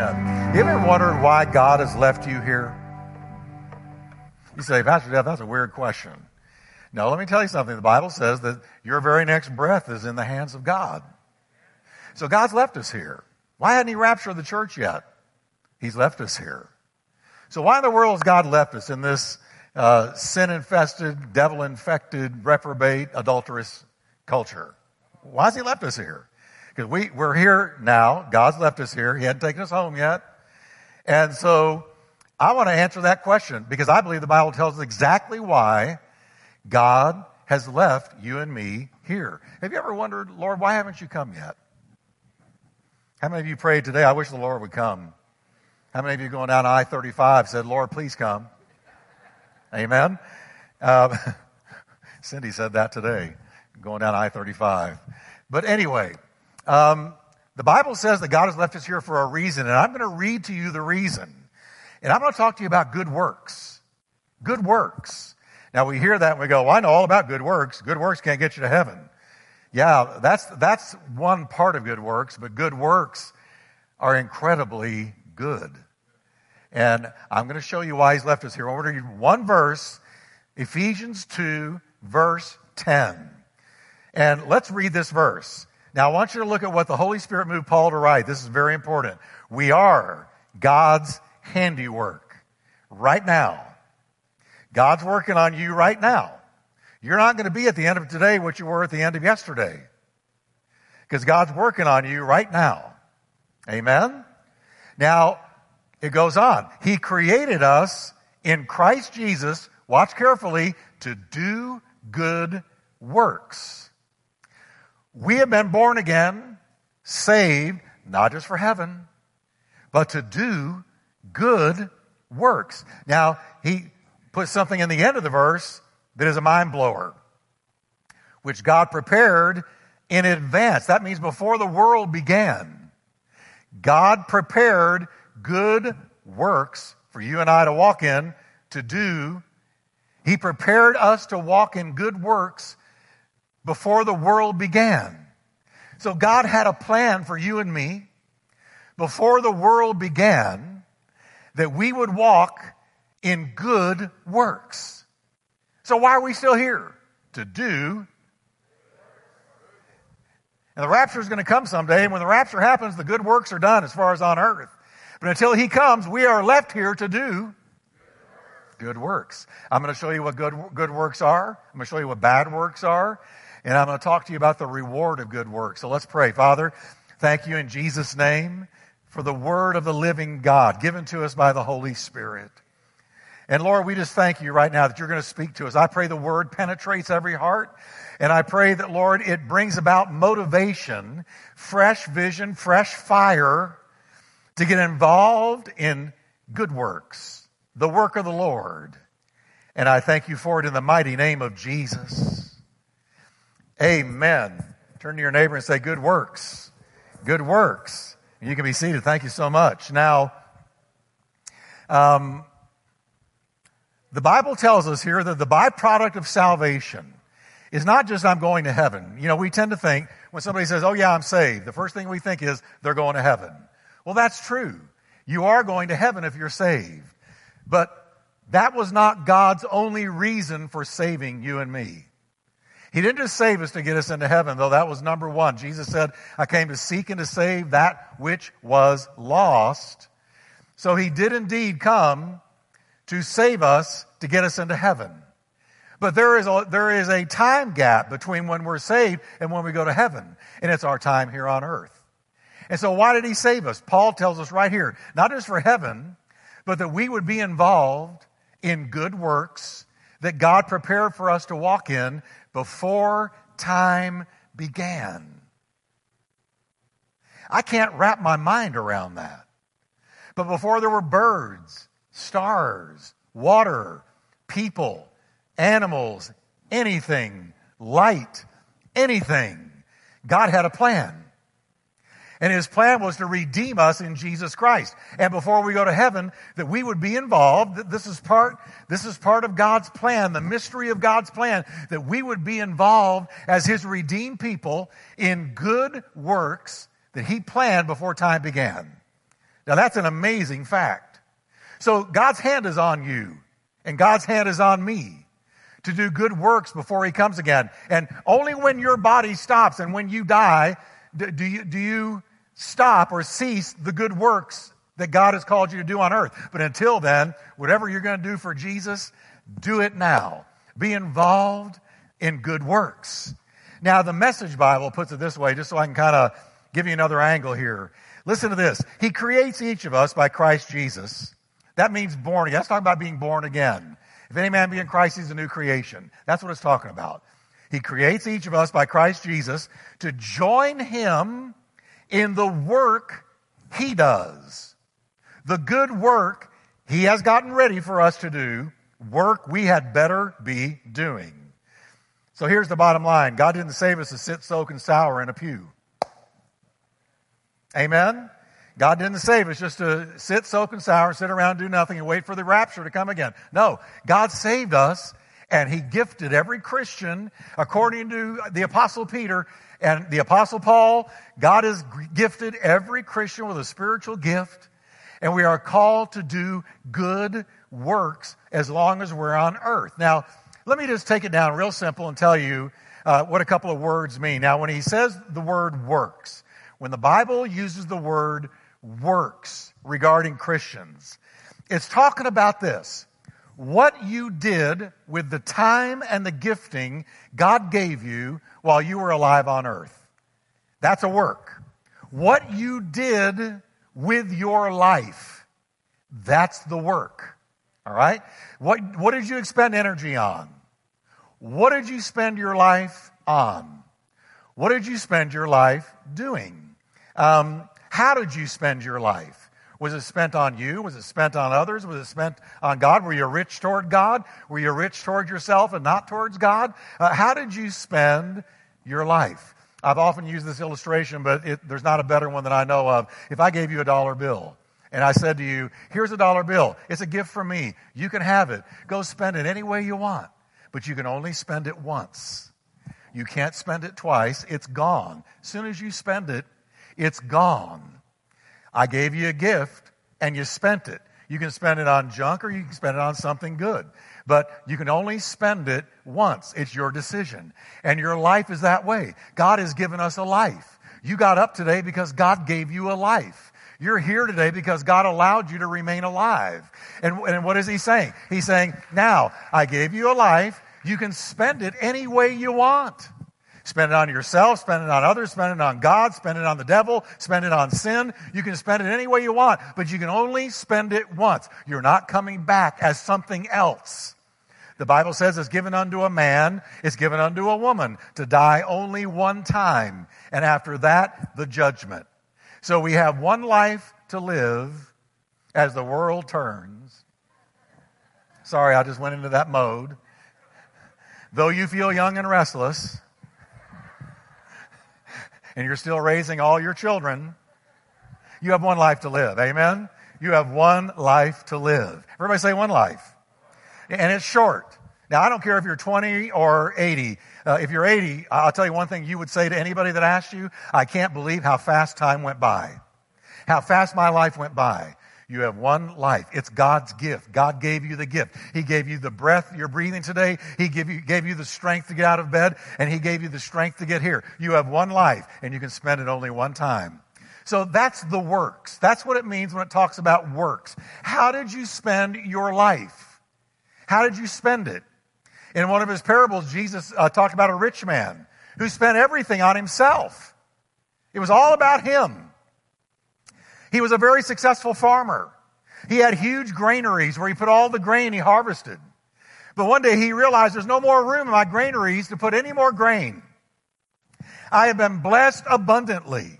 Amen. You ever wondered why God has left you here? You say, Pastor Jeff, that's a weird question. No, let me tell you something. The Bible says that your very next breath is in the hands of God. So God's left us here. Why hadn't He raptured the church yet? He's left us here. So why in the world has God left us in this uh, sin-infested, devil-infected, reprobate, adulterous culture? Why has He left us here? Because we, we're here now. God's left us here. He hadn't taken us home yet. And so I want to answer that question because I believe the Bible tells us exactly why God has left you and me here. Have you ever wondered, Lord, why haven't you come yet? How many of you prayed today, I wish the Lord would come? How many of you going down I 35 said, Lord, please come? Amen. Um, Cindy said that today, going down I 35. But anyway, um, the Bible says that God has left us here for a reason, and I'm going to read to you the reason. And I'm going to talk to you about good works. Good works. Now we hear that and we go, well, I know all about good works. Good works can't get you to heaven. Yeah, that's, that's one part of good works, but good works are incredibly good. And I'm going to show you why he's left us here. I'm going to read one verse, Ephesians 2, verse 10. And let's read this verse. Now I want you to look at what the Holy Spirit moved Paul to write. This is very important. We are God's handiwork right now. God's working on you right now. You're not going to be at the end of today what you were at the end of yesterday. Because God's working on you right now. Amen? Now, it goes on. He created us in Christ Jesus, watch carefully, to do good works. We have been born again, saved, not just for heaven, but to do good works. Now, he puts something in the end of the verse that is a mind blower, which God prepared in advance. That means before the world began, God prepared good works for you and I to walk in, to do. He prepared us to walk in good works before the world began. So God had a plan for you and me before the world began that we would walk in good works. So why are we still here? To do. And the rapture is going to come someday, and when the rapture happens, the good works are done as far as on earth. But until he comes, we are left here to do good works. I'm going to show you what good, good works are. I'm going to show you what bad works are. And I'm going to talk to you about the reward of good works. So let's pray. Father, thank you in Jesus' name for the word of the living God given to us by the Holy Spirit. And Lord, we just thank you right now that you're going to speak to us. I pray the word penetrates every heart. And I pray that, Lord, it brings about motivation, fresh vision, fresh fire to get involved in good works, the work of the Lord. And I thank you for it in the mighty name of Jesus. Amen. Turn to your neighbor and say, Good works. Good works. You can be seated. Thank you so much. Now, um, the Bible tells us here that the byproduct of salvation is not just I'm going to heaven. You know, we tend to think when somebody says, Oh, yeah, I'm saved, the first thing we think is they're going to heaven. Well, that's true. You are going to heaven if you're saved. But that was not God's only reason for saving you and me. He didn't just save us to get us into heaven, though that was number one. Jesus said, I came to seek and to save that which was lost. So he did indeed come to save us to get us into heaven. But there is a, there is a time gap between when we're saved and when we go to heaven. And it's our time here on earth. And so why did he save us? Paul tells us right here, not just for heaven, but that we would be involved in good works that God prepared for us to walk in before time began. I can't wrap my mind around that. But before there were birds, stars, water, people, animals, anything, light, anything, God had a plan. And his plan was to redeem us in Jesus Christ. And before we go to heaven, that we would be involved. That this is part, this is part of God's plan, the mystery of God's plan, that we would be involved as his redeemed people in good works that he planned before time began. Now that's an amazing fact. So God's hand is on you and God's hand is on me to do good works before he comes again. And only when your body stops and when you die do you, do you stop or cease the good works that God has called you to do on earth. But until then, whatever you're going to do for Jesus, do it now. Be involved in good works. Now, the Message Bible puts it this way, just so I can kind of give you another angle here. Listen to this. He creates each of us by Christ Jesus. That means born again. That's talking about being born again. If any man be in Christ, he's a new creation. That's what it's talking about. He creates each of us by Christ Jesus to join him in the work he does. The good work he has gotten ready for us to do, work we had better be doing. So here's the bottom line God didn't save us to sit, soak, and sour in a pew. Amen? God didn't save us just to sit, soak, and sour, sit around, do nothing, and wait for the rapture to come again. No, God saved us, and He gifted every Christian, according to the Apostle Peter and the Apostle Paul. God has gifted every Christian with a spiritual gift, and we are called to do good works as long as we're on earth. Now, let me just take it down real simple and tell you uh, what a couple of words mean. Now, when he says the word works, when the Bible uses the word works regarding Christians, it's talking about this. What you did with the time and the gifting God gave you while you were alive on earth. That's a work. What you did with your life, that's the work. All right? What, what did you expend energy on? What did you spend your life on? What did you spend your life doing? Um, how did you spend your life? Was it spent on you? Was it spent on others? Was it spent on God? Were you rich toward God? Were you rich toward yourself and not towards God? Uh, how did you spend your life? I've often used this illustration, but it, there's not a better one that I know of. If I gave you a dollar bill and I said to you, here's a dollar bill. It's a gift from me. You can have it. Go spend it any way you want, but you can only spend it once. You can't spend it twice. It's gone. As soon as you spend it, it's gone. I gave you a gift and you spent it. You can spend it on junk or you can spend it on something good. But you can only spend it once. It's your decision. And your life is that way. God has given us a life. You got up today because God gave you a life. You're here today because God allowed you to remain alive. And, and what is He saying? He's saying, now, I gave you a life. You can spend it any way you want. Spend it on yourself, spend it on others, spend it on God, spend it on the devil, spend it on sin. You can spend it any way you want, but you can only spend it once. You're not coming back as something else. The Bible says it's given unto a man, it's given unto a woman to die only one time. And after that, the judgment. So we have one life to live as the world turns. Sorry, I just went into that mode. Though you feel young and restless, and you're still raising all your children, you have one life to live. Amen? You have one life to live. Everybody say one life. And it's short. Now, I don't care if you're 20 or 80. Uh, if you're 80, I'll tell you one thing you would say to anybody that asked you I can't believe how fast time went by. How fast my life went by. You have one life. It's God's gift. God gave you the gift. He gave you the breath you're breathing today. He gave you, gave you the strength to get out of bed, and He gave you the strength to get here. You have one life, and you can spend it only one time. So that's the works. That's what it means when it talks about works. How did you spend your life? How did you spend it? In one of his parables, Jesus uh, talked about a rich man who spent everything on himself. It was all about him. He was a very successful farmer. He had huge granaries where he put all the grain he harvested. But one day he realized there's no more room in my granaries to put any more grain. I have been blessed abundantly.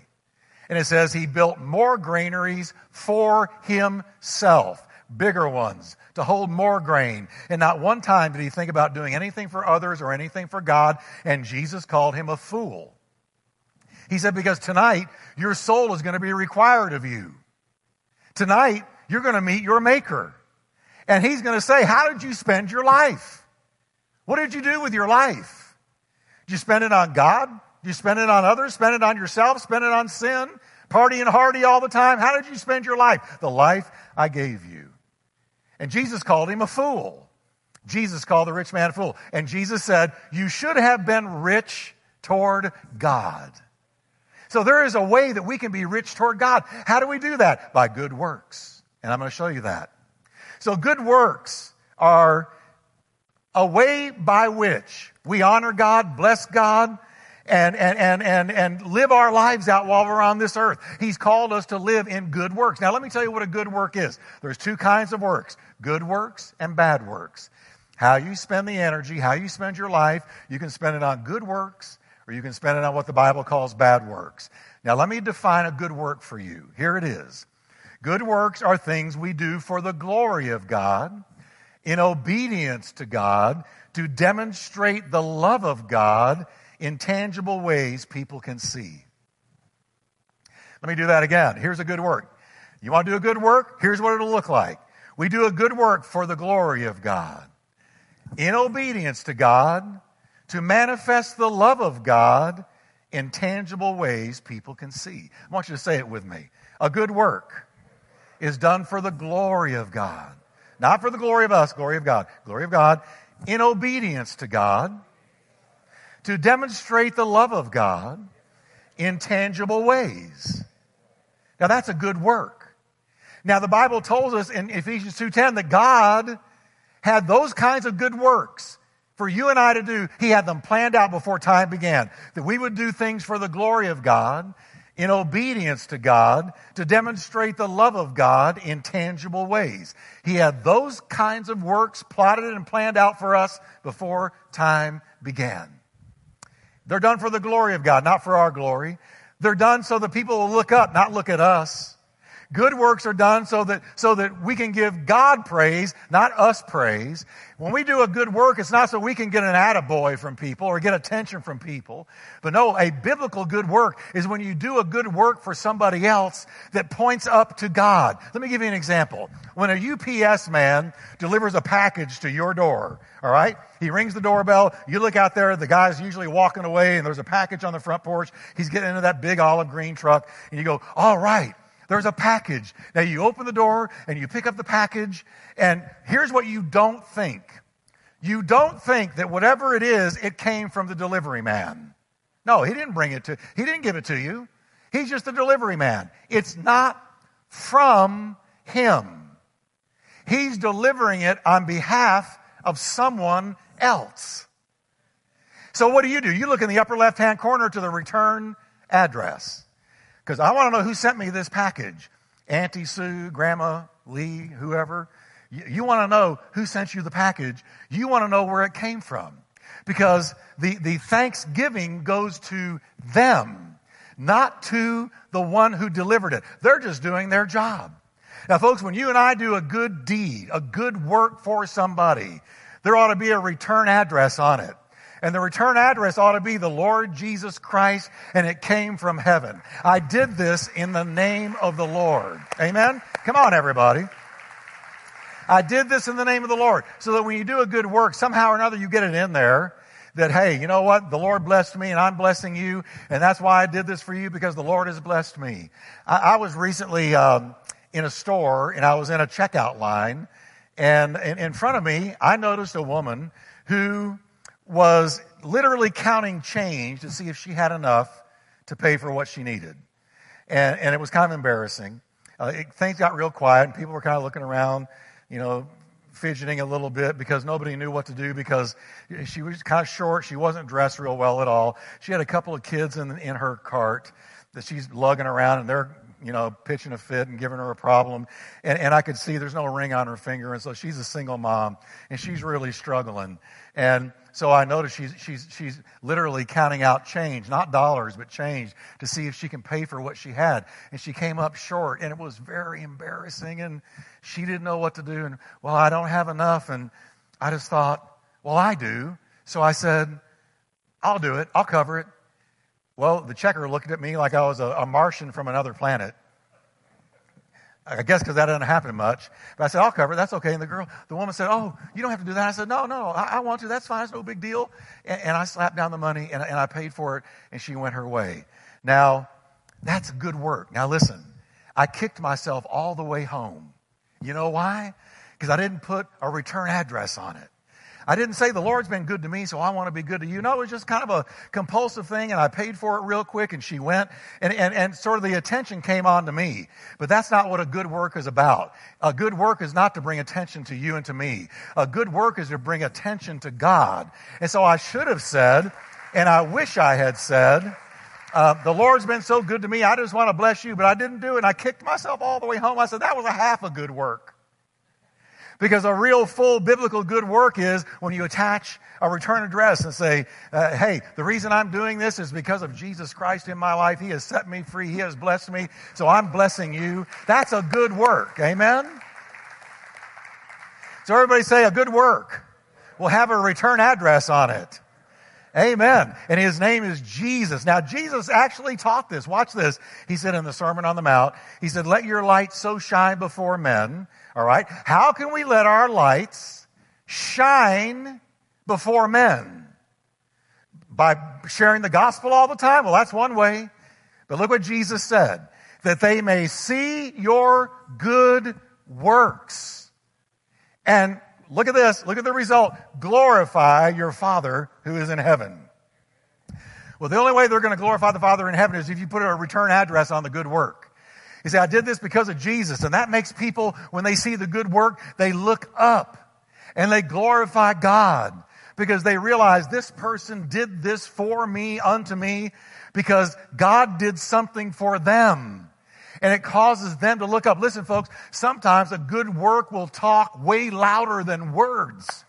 And it says he built more granaries for himself, bigger ones, to hold more grain. And not one time did he think about doing anything for others or anything for God. And Jesus called him a fool. He said, because tonight your soul is going to be required of you. Tonight you're going to meet your maker. And he's going to say, how did you spend your life? What did you do with your life? Did you spend it on God? Did you spend it on others? Spend it on yourself? Spend it on sin? partying hardy all the time? How did you spend your life? The life I gave you. And Jesus called him a fool. Jesus called the rich man a fool. And Jesus said, You should have been rich toward God. So there is a way that we can be rich toward God. How do we do that? By good works. And I'm going to show you that. So good works are a way by which we honor God, bless God, and, and, and, and, and live our lives out while we're on this earth. He's called us to live in good works. Now let me tell you what a good work is. There's two kinds of works. Good works and bad works. How you spend the energy, how you spend your life, you can spend it on good works or you can spend it on what the Bible calls bad works. Now let me define a good work for you. Here it is. Good works are things we do for the glory of God, in obedience to God, to demonstrate the love of God in tangible ways people can see. Let me do that again. Here's a good work. You want to do a good work? Here's what it'll look like. We do a good work for the glory of God, in obedience to God, to manifest the love of God in tangible ways people can see. I want you to say it with me. A good work is done for the glory of God. Not for the glory of us, glory of God. Glory of God in obedience to God to demonstrate the love of God in tangible ways. Now that's a good work. Now the Bible tells us in Ephesians 2:10 that God had those kinds of good works for you and I to do. He had them planned out before time began. That we would do things for the glory of God, in obedience to God, to demonstrate the love of God in tangible ways. He had those kinds of works plotted and planned out for us before time began. They're done for the glory of God, not for our glory. They're done so the people will look up, not look at us. Good works are done so that, so that we can give God praise, not us praise. When we do a good work, it's not so we can get an attaboy from people or get attention from people. But no, a biblical good work is when you do a good work for somebody else that points up to God. Let me give you an example. When a UPS man delivers a package to your door, all right? He rings the doorbell. You look out there. The guy's usually walking away and there's a package on the front porch. He's getting into that big olive green truck and you go, all right. There's a package. Now you open the door and you pick up the package and here's what you don't think. You don't think that whatever it is, it came from the delivery man. No, he didn't bring it to, he didn't give it to you. He's just a delivery man. It's not from him. He's delivering it on behalf of someone else. So what do you do? You look in the upper left hand corner to the return address. Because I want to know who sent me this package. Auntie Sue, Grandma Lee, whoever. You, you want to know who sent you the package. You want to know where it came from. Because the, the thanksgiving goes to them, not to the one who delivered it. They're just doing their job. Now, folks, when you and I do a good deed, a good work for somebody, there ought to be a return address on it. And the return address ought to be the Lord Jesus Christ, and it came from heaven. I did this in the name of the Lord. Amen? Come on, everybody. I did this in the name of the Lord. So that when you do a good work, somehow or another you get it in there that, hey, you know what? The Lord blessed me and I'm blessing you. And that's why I did this for you because the Lord has blessed me. I, I was recently um, in a store and I was in a checkout line. And in, in front of me, I noticed a woman who was literally counting change to see if she had enough to pay for what she needed. And, and it was kind of embarrassing. Uh, it, things got real quiet and people were kind of looking around, you know, fidgeting a little bit because nobody knew what to do because she was kind of short. She wasn't dressed real well at all. She had a couple of kids in, in her cart that she's lugging around and they're you know, pitching a fit and giving her a problem. And, and I could see there's no ring on her finger. And so she's a single mom and she's really struggling. And so I noticed she's, she's, she's literally counting out change, not dollars, but change to see if she can pay for what she had. And she came up short and it was very embarrassing and she didn't know what to do. And well, I don't have enough. And I just thought, well, I do. So I said, I'll do it. I'll cover it. Well, the checker looked at me like I was a, a Martian from another planet. I guess because that doesn't happen much. But I said, I'll cover it. That's okay. And the girl, the woman said, Oh, you don't have to do that. I said, No, no, I, I want to. That's fine. It's no big deal. And, and I slapped down the money and, and I paid for it and she went her way. Now, That's good work. Now listen, I kicked myself all the way home. You know why? Because I didn't put a return address on it. I didn't say the Lord's been good to me, so I want to be good to you. No, it was just kind of a compulsive thing, and I paid for it real quick, and she went, and, and, and sort of the attention came on to me. But that's not what a good work is about. A good work is not to bring attention to you and to me. A good work is to bring attention to God. And so I should have said, and I wish I had said, uh, the Lord's been so good to me, I just want to bless you, but I didn't do it. And I kicked myself all the way home. I said, that was a half a good work. Because a real full biblical good work is when you attach a return address and say, uh, hey, the reason I'm doing this is because of Jesus Christ in my life. He has set me free. He has blessed me. So I'm blessing you. That's a good work. Amen? So everybody say a good work. We'll have a return address on it. Amen. And his name is Jesus. Now, Jesus actually taught this. Watch this. He said in the Sermon on the Mount, he said, let your light so shine before men all right? How can we let our lights shine before men? By sharing the gospel all the time? Well, that's one way. But look what Jesus said that they may see your good works. And look at this. Look at the result. Glorify your Father who is in heaven. Well, the only way they're going to glorify the Father in heaven is if you put a return address on the good work. You say, I did this because of Jesus. And that makes people, when they see the good work, they look up and they glorify God because they realize this person did this for me, unto me, because God did something for them. And it causes them to look up. Listen, folks, sometimes a good work will talk way louder than words.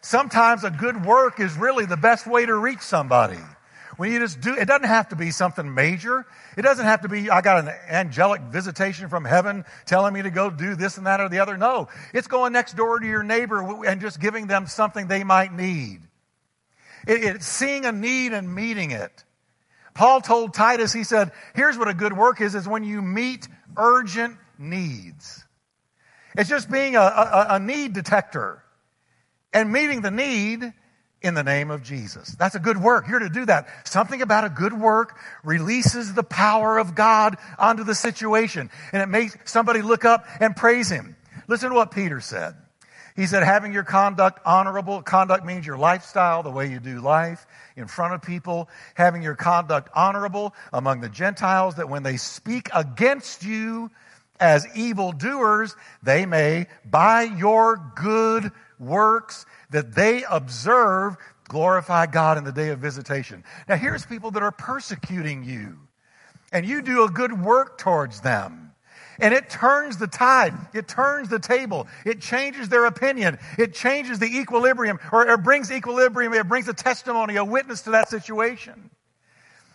Sometimes a good work is really the best way to reach somebody. When you just do, it doesn't have to be something major. It doesn't have to be, I got an angelic visitation from heaven telling me to go do this and that or the other. No, it's going next door to your neighbor and just giving them something they might need. It, it's seeing a need and meeting it. Paul told Titus, he said, here's what a good work is, is when you meet urgent needs. It's just being a, a, a need detector and meeting the need in the name of Jesus. That's a good work. You're to do that. Something about a good work releases the power of God onto the situation and it makes somebody look up and praise Him. Listen to what Peter said. He said, having your conduct honorable, conduct means your lifestyle, the way you do life in front of people, having your conduct honorable among the Gentiles, that when they speak against you as evildoers, they may, by your good works, that they observe glorify God in the day of visitation. Now, here's people that are persecuting you, and you do a good work towards them. And it turns the tide. It turns the table. It changes their opinion. It changes the equilibrium, or it brings equilibrium. It brings a testimony, a witness to that situation.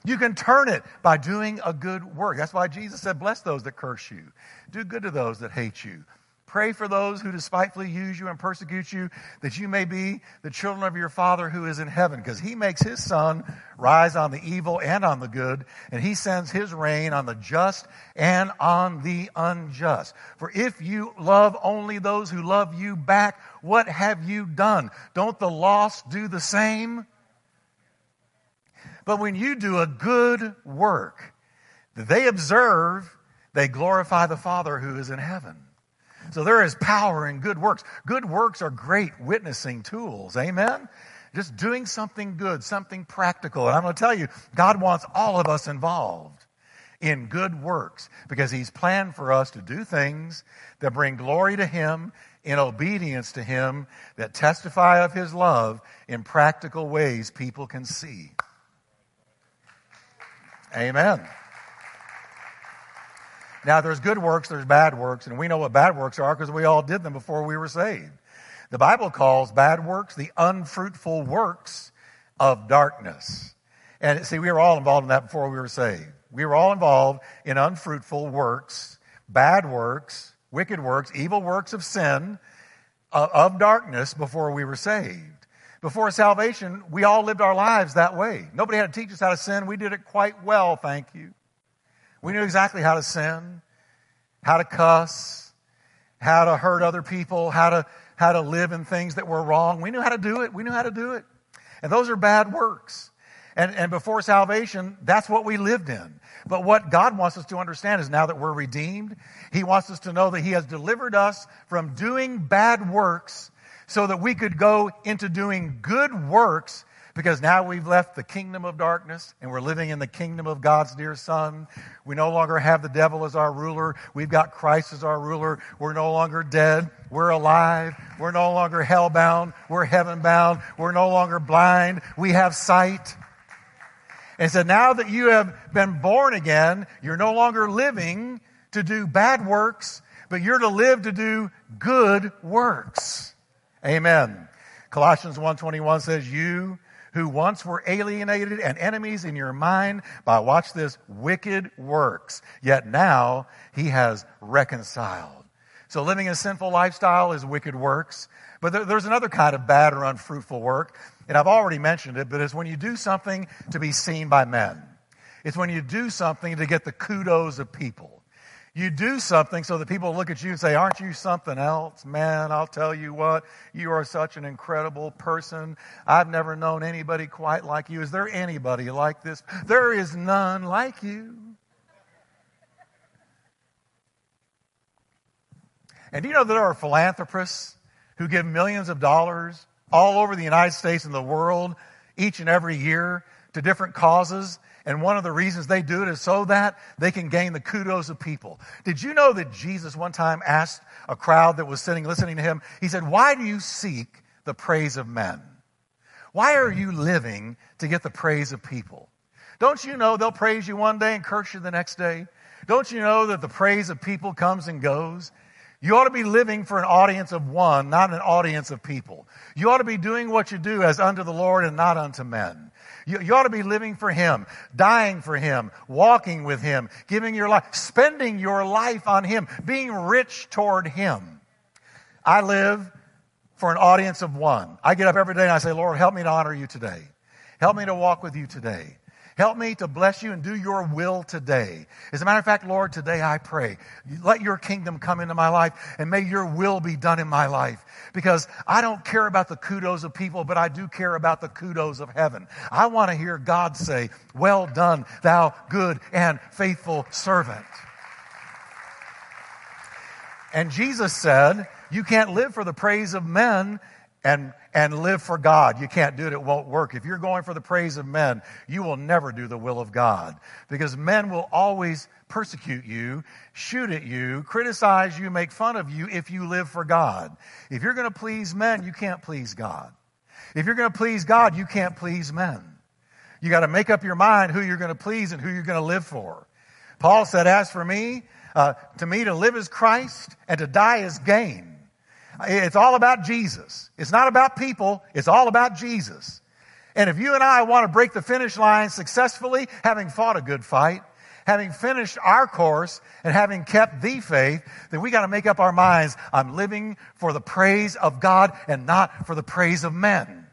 You can turn it by doing a good work. That's why Jesus said, Bless those that curse you. Do good to those that hate you. Pray for those who despitefully use you and persecute you, that you may be the children of your Father who is in heaven, because he makes his sun rise on the evil and on the good, and he sends his rain on the just and on the unjust. For if you love only those who love you back, what have you done? Don't the lost do the same? But when you do a good work they observe, they glorify the Father who is in heaven. So there is power in good works. Good works are great witnessing tools. Amen? Just doing something good, something practical. And I'm going to tell you, God wants all of us involved in good works because He's planned for us to do things that bring glory to Him in obedience to Him, that testify of His love in practical ways people can see. Amen. Now, there's good works, there's bad works, and we know what bad works are because we all did them before we were saved. The Bible calls bad works the unfruitful works of darkness. And see, we were all involved in that before we were saved. We were all involved in unfruitful works, bad works, wicked works, evil works of sin, of darkness before we were saved. Before salvation, we all lived our lives that way. Nobody had to teach us how to sin. We did it quite well, thank you. We knew exactly how to sin, how to cuss, how to hurt other people, how to, how to live in things that were wrong. We knew how to do it. We knew how to do it. And those are bad works. And, and before salvation, that's what we lived in. But what God wants us to understand is now that we're redeemed, He wants us to know that He has delivered us from doing bad works so that we could go into doing good works because now we've left the kingdom of darkness and we're living in the kingdom of God's dear Son. We no longer have the devil as our ruler. We've got Christ as our ruler. We're no longer dead. We're alive. We're no longer hell bound. We're heaven bound. We're no longer blind. We have sight. And so now that you have been born again, you're no longer living to do bad works, but you're to live to do good works. Amen. Colossians 1:21 says, "You who once were alienated and enemies in your mind by, watch this, wicked works. Yet now he has reconciled. So living a sinful lifestyle is wicked works. But there, there's another kind of bad or unfruitful work. And I've already mentioned it, but it's when you do something to be seen by men. It's when you do something to get the kudos of people. You do something so that people look at you and say, Aren't you something else? Man, I'll tell you what, you are such an incredible person. I've never known anybody quite like you. Is there anybody like this? There is none like you. And do you know that there are philanthropists who give millions of dollars all over the United States and the world each and every year to different causes? And one of the reasons they do it is so that they can gain the kudos of people. Did you know that Jesus one time asked a crowd that was sitting listening to him, he said, Why do you seek the praise of men? Why are you living to get the praise of people? Don't you know they'll praise you one day and curse you the next day? Don't you know that the praise of people comes and goes? You ought to be living for an audience of one, not an audience of people. You ought to be doing what you do as unto the Lord and not unto men. You, you, ought to be living for Him, dying for Him, walking with Him, giving your life, spending your life on Him, being rich toward Him. I live for an audience of one. I get up every day and I say, Lord, help me to honor you today. Help me to walk with you today. Help me to bless you and do your will today. As a matter of fact, Lord, today I pray, let your kingdom come into my life and may your will be done in my life. Because I don't care about the kudos of people, but I do care about the kudos of heaven. I want to hear God say, well done, thou good and faithful servant. And Jesus said, you can't live for the praise of men and and live for God. You can't do it. It won't work. If you're going for the praise of men, you will never do the will of God because men will always persecute you, shoot at you, criticize you, make fun of you if you live for God. If you're going to please men, you can't please God. If you're going to please God, you can't please men. You got to make up your mind who you're going to please and who you're going to live for. Paul said, as for me, uh, to me to live is Christ and to die is gain. It's all about Jesus. It's not about people. It's all about Jesus. And if you and I want to break the finish line successfully, having fought a good fight, having finished our course and having kept the faith, then we got to make up our minds. I'm living for the praise of God and not for the praise of men.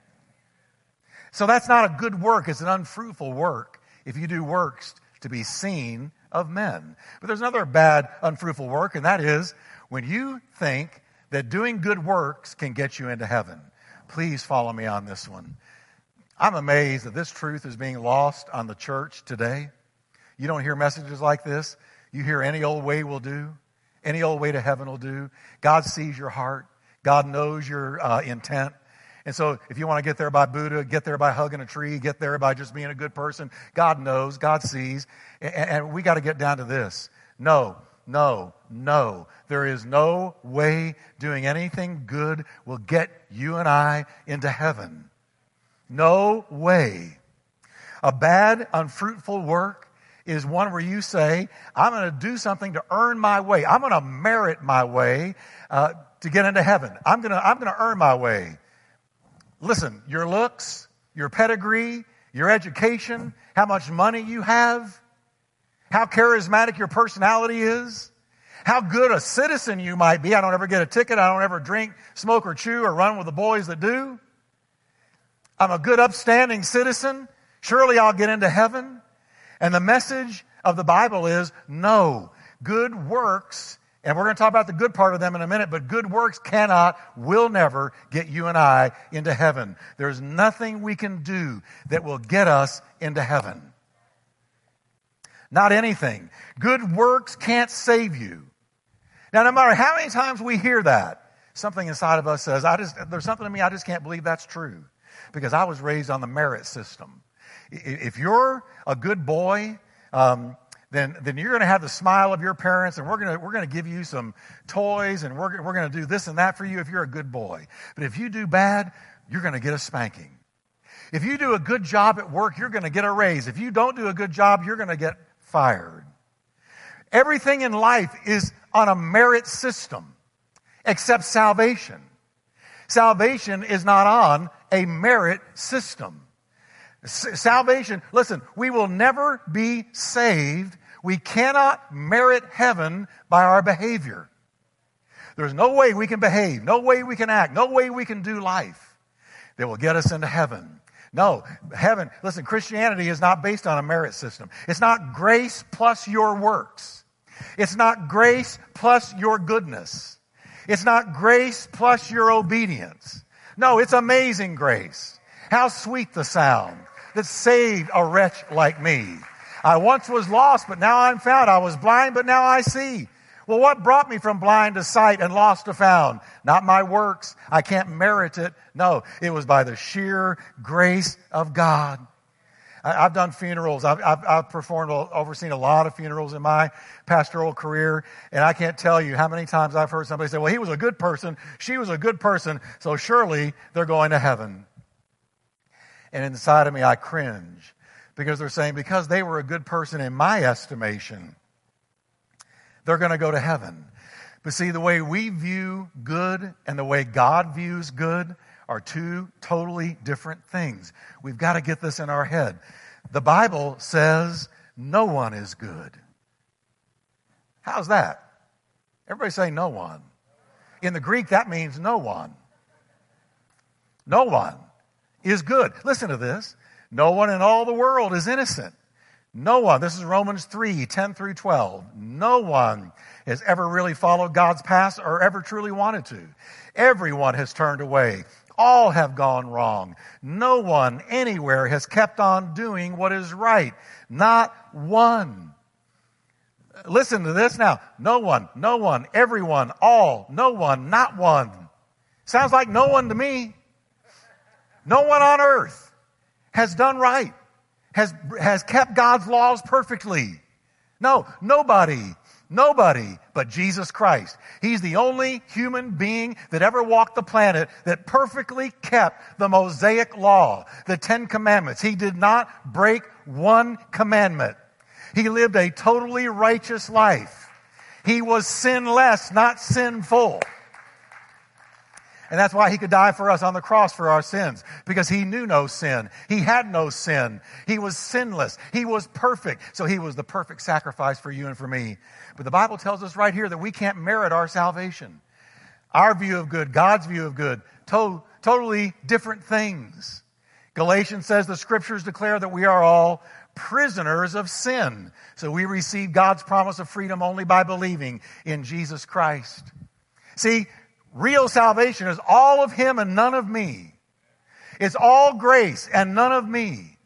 So that's not a good work. It's an unfruitful work if you do works to be seen of men. But there's another bad, unfruitful work, and that is when you think that doing good works can get you into heaven. Please follow me on this one. I'm amazed that this truth is being lost on the church today. You don't hear messages like this. You hear any old way will do, any old way to heaven will do. God sees your heart, God knows your uh, intent. And so, if you want to get there by Buddha, get there by hugging a tree, get there by just being a good person, God knows, God sees. And, and we got to get down to this. No, no, no. There is no way doing anything good will get you and I into heaven. No way. A bad, unfruitful work is one where you say, I'm going to do something to earn my way. I'm going to merit my way uh, to get into heaven. I'm going to, I'm going to earn my way. Listen, your looks, your pedigree, your education, how much money you have, how charismatic your personality is, how good a citizen you might be. I don't ever get a ticket. I don't ever drink, smoke, or chew or run with the boys that do. I'm a good, upstanding citizen. Surely I'll get into heaven. And the message of the Bible is no, good works And we're going to talk about the good part of them in a minute, but good works cannot, will never get you and I into heaven. There's nothing we can do that will get us into heaven. Not anything. Good works can't save you. Now, no matter how many times we hear that, something inside of us says, I just, there's something in me, I just can't believe that's true. Because I was raised on the merit system. If you're a good boy, um, then, then you're going to have the smile of your parents, and we're going to, we're going to give you some toys, and we're, we're going to do this and that for you if you're a good boy. But if you do bad, you're going to get a spanking. If you do a good job at work, you're going to get a raise. If you don't do a good job, you're going to get fired. Everything in life is on a merit system except salvation. Salvation is not on a merit system. Salvation, listen, we will never be saved. We cannot merit heaven by our behavior. There's no way we can behave, no way we can act, no way we can do life that will get us into heaven. No, heaven, listen, Christianity is not based on a merit system. It's not grace plus your works. It's not grace plus your goodness. It's not grace plus your obedience. No, it's amazing grace. How sweet the sound that saved a wretch like me. I once was lost, but now I'm found. I was blind, but now I see. Well, what brought me from blind to sight and lost to found? Not my works. I can't merit it. No, it was by the sheer grace of God. I, have done funerals. I've, I've, I've, performed, overseen a lot of funerals in my pastoral career, and I can't tell you how many times I've heard somebody say, well, he was a good person, she was a good person, so surely they're going to heaven. And inside of me, I cringe because they're saying, because they were a good person in my estimation, they're going to go to heaven. But see, the way we view good and the way God views good are two totally different things. We've got to get this in our head. The Bible says no one is good. How's that? Everybody say no one. In the Greek, that means no one. No one is good. Listen to this. No one in all the world is innocent. No one, this is Romans 3, 10 through 12. No one has ever really followed God's path or ever truly wanted to. Everyone has turned away. All have gone wrong. No one anywhere has kept on doing what is right. Not one. Listen to this now. No one, no one, everyone, all, no one, not one. Sounds like no one to me. No one on earth has done right, has, has kept God's laws perfectly. No, nobody, nobody but Jesus Christ. He's the only human being that ever walked the planet that perfectly kept the Mosaic law, the Ten Commandments. He did not break one commandment. He lived a totally righteous life. He was sinless, not sinful. And that's why he could die for us on the cross for our sins, because he knew no sin. He had no sin. He was sinless. He was perfect. So he was the perfect sacrifice for you and for me. But the Bible tells us right here that we can't merit our salvation. Our view of good, God's view of good, to- totally different things. Galatians says the scriptures declare that we are all prisoners of sin. So we receive God's promise of freedom only by believing in Jesus Christ. See, Real salvation is all of Him and none of me. It's all grace and none of me.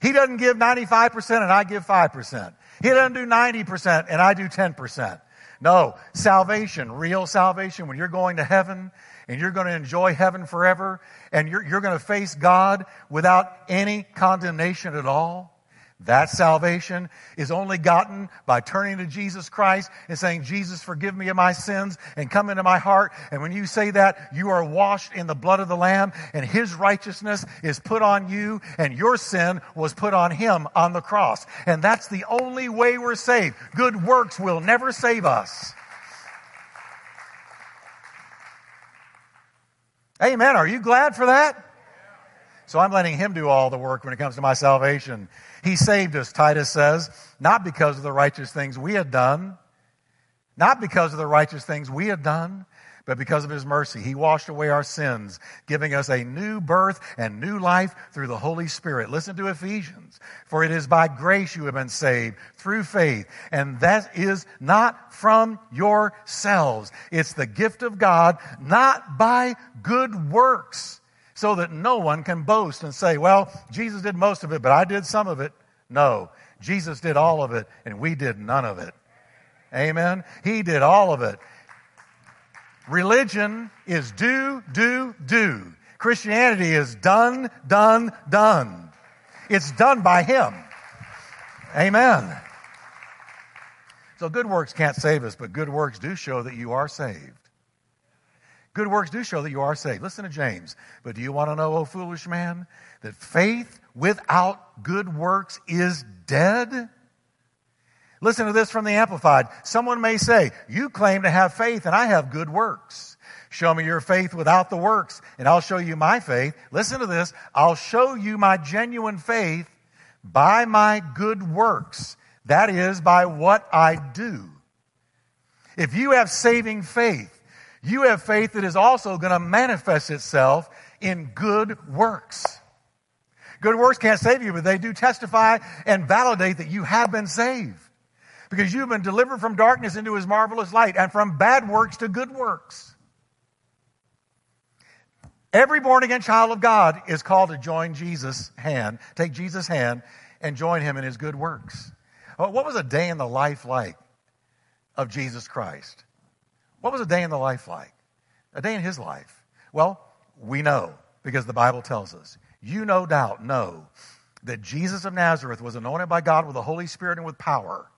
He doesn't give 95% and I give 5%. He doesn't do 90% and I do 10%. No, salvation, real salvation, when you're going to heaven and you're going to enjoy heaven forever and you're, you're going to face God without any condemnation at all. That salvation is only gotten by turning to Jesus Christ and saying, Jesus, forgive me of my sins and come into my heart. And when you say that, you are washed in the blood of the Lamb and His righteousness is put on you and your sin was put on Him on the cross. And that's the only way we're saved. Good works will never save us. Amen. Are you glad for that? So I'm letting him do all the work when it comes to my salvation. He saved us, Titus says, not because of the righteous things we had done, not because of the righteous things we had done, But because of his mercy, he washed away our sins, giving us a new birth and new life through the Holy Spirit. Listen to Ephesians. For it is by grace you have been saved through faith. And that is not from yourselves. It's the gift of God, not by good works, so that no one can boast and say, well, Jesus did most of it, but I did some of it. No, Jesus did all of it, and we did none of it. Amen. He did all of it. Religion is do, do, do. Christianity is done, done, done. It's done by Him. Amen. So good works can't save us, but good works do show that you are saved. Good works do show that you are saved. Listen to James. But do you want to know, O foolish man, that faith without good works is dead? Listen to this from the Amplified. Someone may say, You claim to have faith, and I have good works. Show me your faith without the works, and I'll show you my faith. Listen to this. I'll show you my genuine faith by my good works. That is, by what I do. If you have saving faith, you have faith that is also going to manifest itself in good works. Good works can't save you, but they do testify and validate that you have been saved because you've been delivered from darkness into his marvelous light and from bad works to good works. Every born again child of God is called to join Jesus' hand, take Jesus' hand, and join him in his good works. What was a day in the life like of Jesus Christ? What was a day in the life like? A day in his life? Well, we know because the Bible tells us. You no doubt know that Jesus of Nazareth was anointed by God with the Holy Spirit and with power.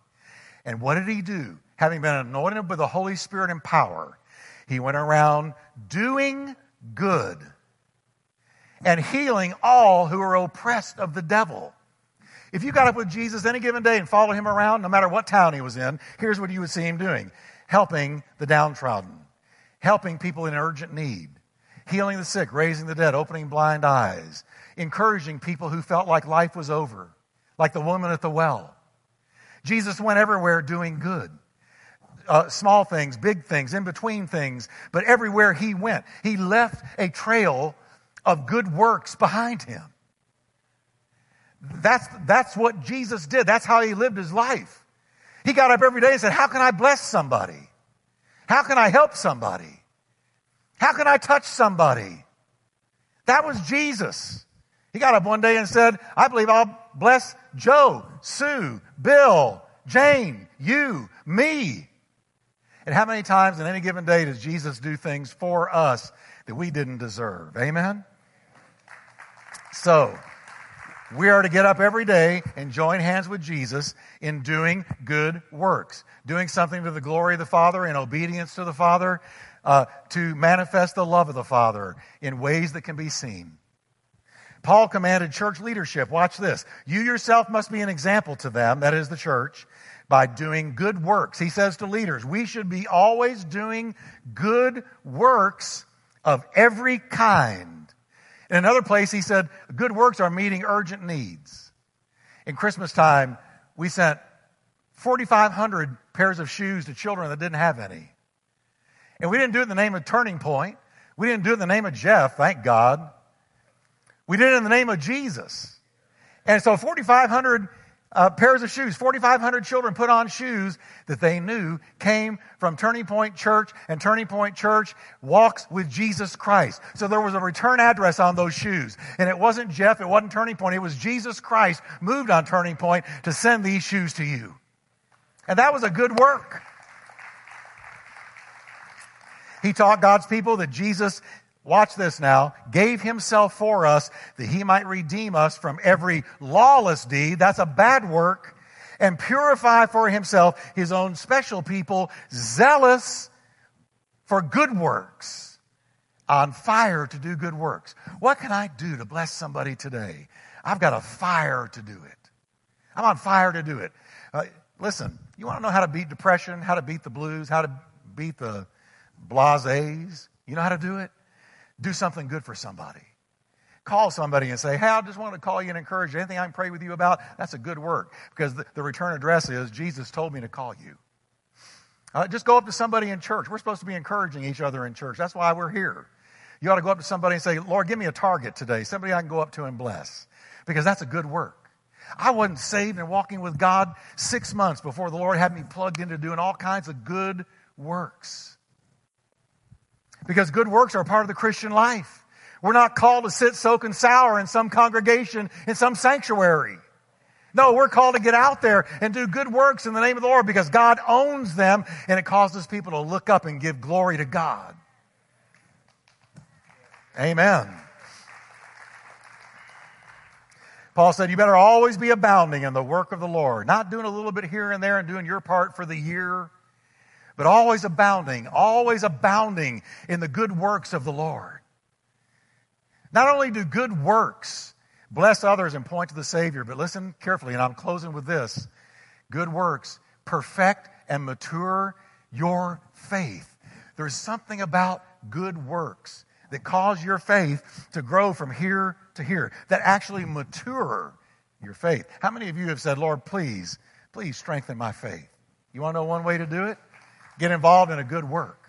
And what did he do? Having been anointed with the Holy Spirit and power, he went around doing good and healing all who are oppressed of the devil. If you got up with Jesus any given day and followed him around, no matter what town he was in, here's what you would see him doing helping the downtrodden, helping people in urgent need, healing the sick, raising the dead, opening blind eyes, encouraging people who felt like life was over, like the woman at the well. Jesus went everywhere doing good. Uh, small things, big things, in between things, but everywhere he went, he left a trail of good works behind him. That's, that's what Jesus did. That's how he lived his life. He got up every day and said, How can I bless somebody? How can I help somebody? How can I touch somebody? That was Jesus. He got up one day and said, I believe I'll bless Joe, Sue, Bill, Jane, you, me. And how many times in any given day does Jesus do things for us that we didn't deserve? Amen? So, we are to get up every day and join hands with Jesus in doing good works, doing something to the glory of the Father in obedience to the Father, uh, to manifest the love of the Father in ways that can be seen. Paul commanded church leadership. Watch this. You yourself must be an example to them, that is the church, by doing good works. He says to leaders, we should be always doing good works of every kind. In another place, he said, good works are meeting urgent needs. In Christmas time, we sent 4,500 pairs of shoes to children that didn't have any. And we didn't do it in the name of Turning Point. We didn't do it in the name of Jeff, thank God. We did it in the name of Jesus. And so 4,500 uh, pairs of shoes, 4,500 children put on shoes that they knew came from Turning Point Church, and Turning Point Church walks with Jesus Christ. So there was a return address on those shoes. And it wasn't Jeff, it wasn't Turning Point, it was Jesus Christ moved on Turning Point to send these shoes to you. And that was a good work. He taught God's people that Jesus watch this now, gave himself for us that he might redeem us from every lawless deed. That's a bad work. And purify for himself his own special people, zealous for good works, on fire to do good works. What can I do to bless somebody today? I've got a fire to do it. I'm on fire to do it. Uh, listen, you want to know how to beat depression, how to beat the blues, how to beat the blase? You know how to do it? Do something good for somebody. Call somebody and say, Hey, I just want to call you and encourage you. Anything I can pray with you about? That's a good work because the, the return address is Jesus told me to call you. Uh, just go up to somebody in church. We're supposed to be encouraging each other in church. That's why we're here. You ought to go up to somebody and say, Lord, give me a target today. Somebody I can go up to and bless. Because that's a good work. I wasn't saved and walking with God six months before the Lord had me plugged into doing all kinds of good works. Because good works are part of the Christian life. We're not called to sit soaking sour in some congregation, in some sanctuary. No, we're called to get out there and do good works in the name of the Lord because God owns them and it causes people to look up and give glory to God. Amen. Paul said, You better always be abounding in the work of the Lord, not doing a little bit here and there and doing your part for the year, but always abounding, always abounding in the good works of the Lord. Not only do good works bless others and point to the Savior, but listen carefully, and I'm closing with this good works perfect and mature your faith. There's something about good works that cause your faith to grow from here to here, that actually mature your faith. How many of you have said, Lord, please, please strengthen my faith? You want to know one way to do it? Get involved in a good work.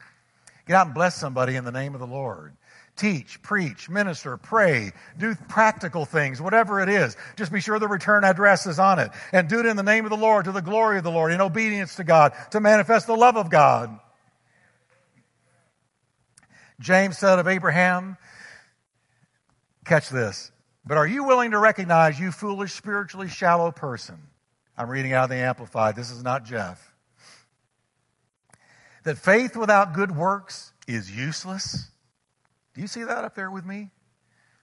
Get out and bless somebody in the name of the Lord. Teach, preach, minister, pray, do practical things, whatever it is. Just be sure the return address is on it. And do it in the name of the Lord, to the glory of the Lord, in obedience to God, to manifest the love of God. James said of Abraham, catch this, but are you willing to recognize, you foolish, spiritually shallow person? I'm reading out of the Amplified. This is not Jeff. That faith without good works is useless. Do you see that up there with me?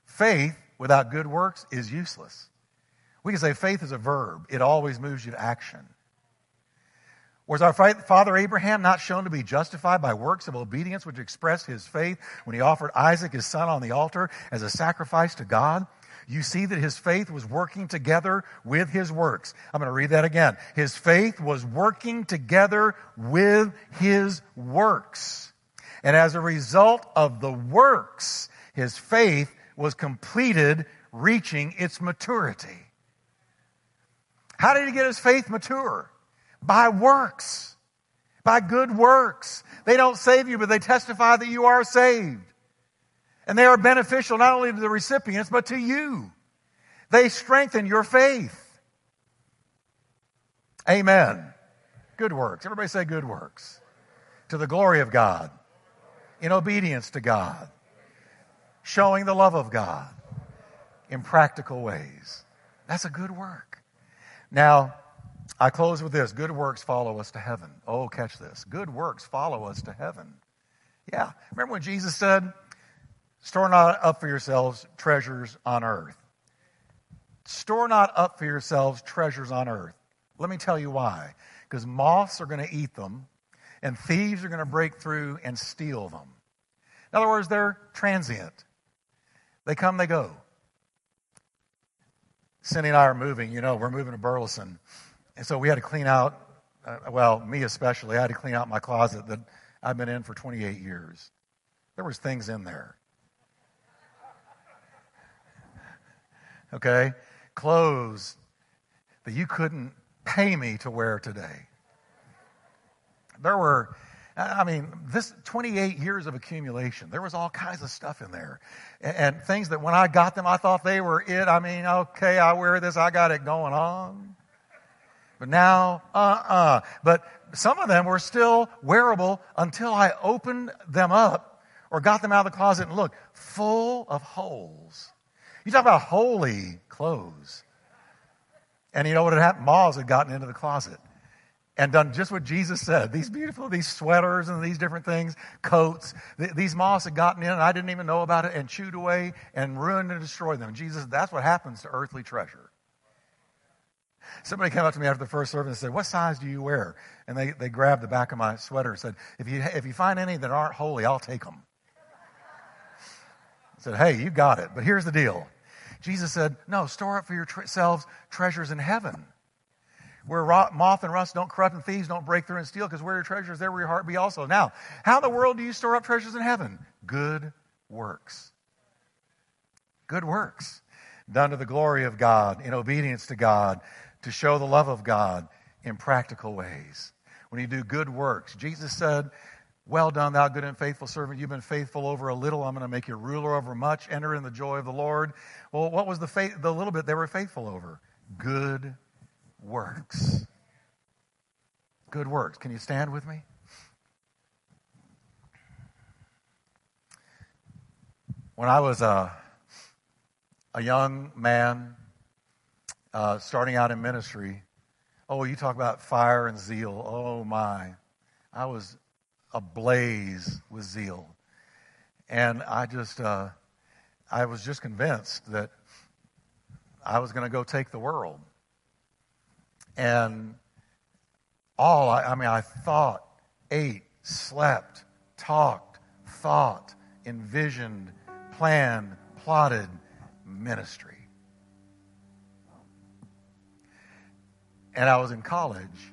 Faith without good works is useless. We can say faith is a verb, it always moves you to action. Was our father Abraham not shown to be justified by works of obedience which expressed his faith when he offered Isaac, his son, on the altar as a sacrifice to God? You see that his faith was working together with his works. I'm going to read that again. His faith was working together with his works. And as a result of the works, his faith was completed, reaching its maturity. How did he get his faith mature? by works, by good works. They don't save you, but they testify that you are saved. And they are beneficial not only to the recipients, but to you. They strengthen your faith. Amen. Good works. Everybody say good works. To the glory of God. In obedience to God. Showing the love of God in practical ways. That's a good work. Now, I close with this good works follow us to heaven. Oh, catch this. Good works follow us to heaven. Yeah. Remember when Jesus said, Store not up for yourselves treasures on earth. Store not up for yourselves treasures on earth. Let me tell you why. Because moths are going to eat them, and thieves are going to break through and steal them. In other words, they're transient. They come, they go. Cindy and I are moving. You know, we're moving to Burleson. And so we had to clean out, uh, well, me especially, I had to clean out my closet that I've been in for 28 years. There was things in there. Okay? Clothes that you couldn't pay me to wear today. There were, I mean, this 28 years of accumulation, there was all kinds of stuff in there. And, and things that when I got them, I thought they were it. I mean, okay, I wear this, I got it going on. But now, uh-uh. But some of them were still wearable until I opened them up or got them out of the closet and looked, full of holes. You talk about holy clothes. And you know what had happened? Moths had gotten into the closet and done just what Jesus said. These beautiful, these sweaters and these different things, coats, th- these moths had gotten in and I didn't even know about it and chewed away and ruined and destroyed them. Jesus, that's what happens to earthly treasure. Somebody came up to me after the first service and said, What size do you wear? And they, they grabbed the back of my sweater and said, If you, if you find any that aren't holy, I'll take them. Said, Hey, you got it. But here's the deal Jesus said, No, store up for yourselves treasures in heaven. Where moth and rust don't corrupt and thieves don't break through and steal, because where your treasure is, there will your heart be also. Now, how in the world do you store up treasures in heaven? Good works. Good works. Done to the glory of God, in obedience to God, to show the love of God in practical ways. when you do good works. Jesus said, Well done, thou good and faithful servant. You've been faithful over a little. I'm going to make you ruler over much. Enter in the joy of the Lord. Well, what was the, the little bit they were faithful over? Good works. Good works. Can you stand with me? When I was a, a young man uh, starting out in ministry, oh, you talk about fire and zeal. Oh, my. I was ablaze with zeal. And I just, uh, I was just convinced that I was going to go take the world. And all, I, I mean, I thought, ate, slept, talked, thought, envisioned, planned, plotted ministry. And I was in college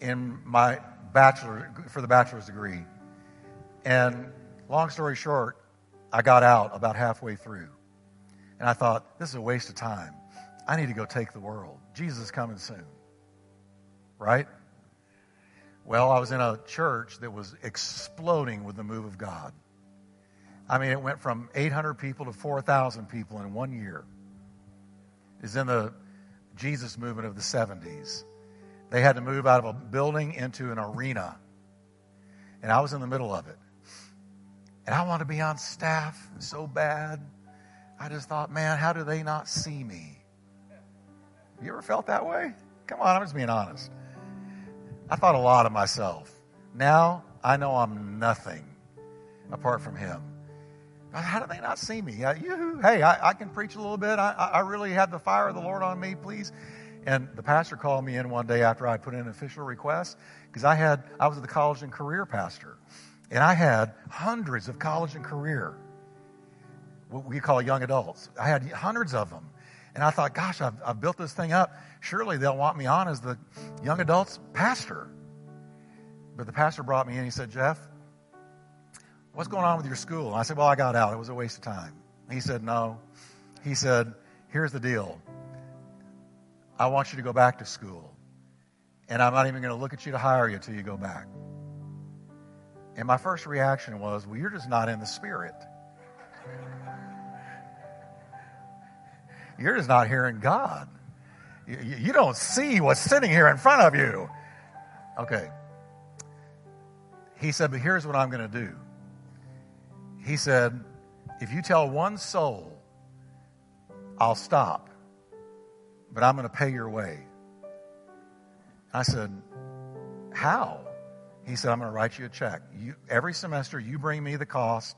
in my bachelor for the bachelor's degree. And long story short, I got out about halfway through. And I thought, this is a waste of time. I need to go take the world. Jesus is coming soon. Right? Well, I was in a church that was exploding with the move of God. I mean, it went from 800 people to 4,000 people in one year. Is in the Jesus movement of the 70s. They had to move out of a building into an arena. And I was in the middle of it. And I wanted to be on staff so bad. I just thought, man, how do they not see me? You ever felt that way? Come on, I'm just being honest. I thought a lot of myself. Now I know I'm nothing apart from Him. How do they not see me? Uh, you, hey, I, I, can preach a little bit. I, I really have the fire of the Lord on me, please. And the pastor called me in one day after I put in an official request because I had I was the college and career pastor, and I had hundreds of college and career, what we call young adults. I had hundreds of them, and I thought, gosh, I've, I've built this thing up. Surely they'll want me on as the young adults pastor. But the pastor brought me in. He said, Jeff, What's going on with your school? And I said, Well, I got out. It was a waste of time. He said, No. He said, Here's the deal. I want you to go back to school. And I'm not even going to look at you to hire you until you go back. And my first reaction was, Well, you're just not in the spirit. You're just not hearing God. You, you don't see what's sitting here in front of you. Okay. He said, But here's what I'm going to do. He said, If you tell one soul, I'll stop, but I'm going to pay your way. I said, How? He said, I'm going to write you a check. You, every semester, you bring me the cost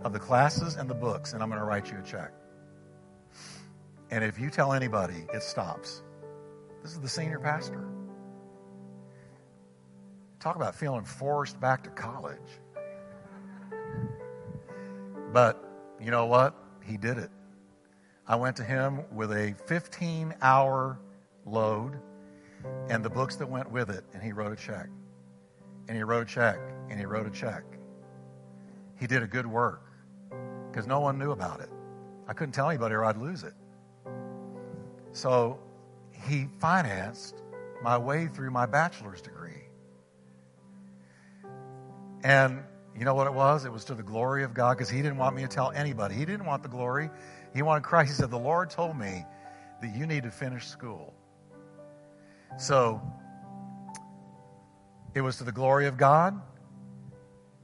of the classes and the books, and I'm going to write you a check. And if you tell anybody, it stops. This is the senior pastor. Talk about feeling forced back to college. But you know what? He did it. I went to him with a 15 hour load and the books that went with it, and he wrote a check. And he wrote a check, and he wrote a check. He did a good work because no one knew about it. I couldn't tell anybody or I'd lose it. So he financed my way through my bachelor's degree. And you know what it was? It was to the glory of God because he didn't want me to tell anybody. He didn't want the glory. He wanted Christ. He said, The Lord told me that you need to finish school. So it was to the glory of God,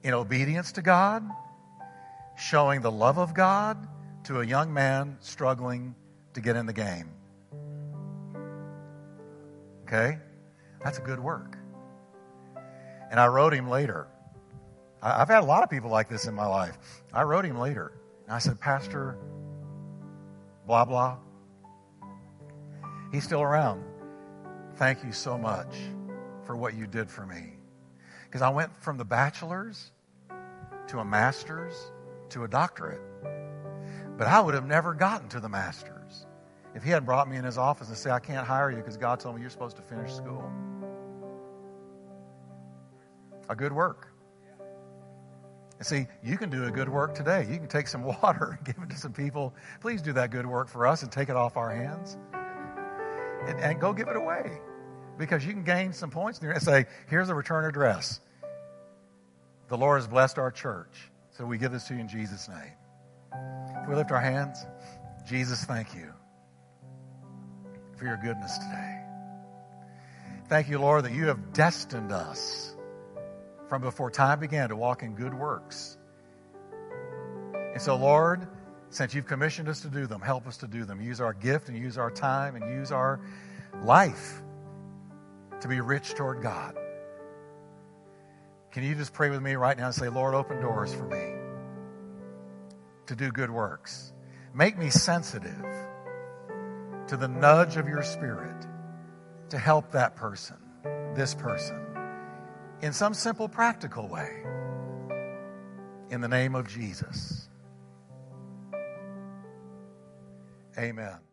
in obedience to God, showing the love of God to a young man struggling to get in the game. Okay? That's a good work. And I wrote him later. I've had a lot of people like this in my life. I wrote him later. And I said, Pastor, blah, blah. He's still around. Thank you so much for what you did for me. Because I went from the bachelor's to a master's to a doctorate. But I would have never gotten to the master's if he hadn't brought me in his office and said, I can't hire you because God told me you're supposed to finish school. A good work. And see, you can do a good work today. You can take some water and give it to some people. Please do that good work for us and take it off our hands. And, and go give it away. because you can gain some points there and say, here's a return address. The Lord has blessed our church. So we give this to you in Jesus' name. Can we lift our hands? Jesus, thank you for your goodness today. Thank you, Lord, that you have destined us from before time began to walk in good works. And so, Lord, since you've commissioned us to do them, help us to do them. Use our gift and use our time and use our life to be rich toward God. Can you just pray with me right now and say, Lord, open doors for me to do good works? Make me sensitive to the nudge of your spirit to help that person, this person, in some simple, practical way. In the name of Jesus. Amen.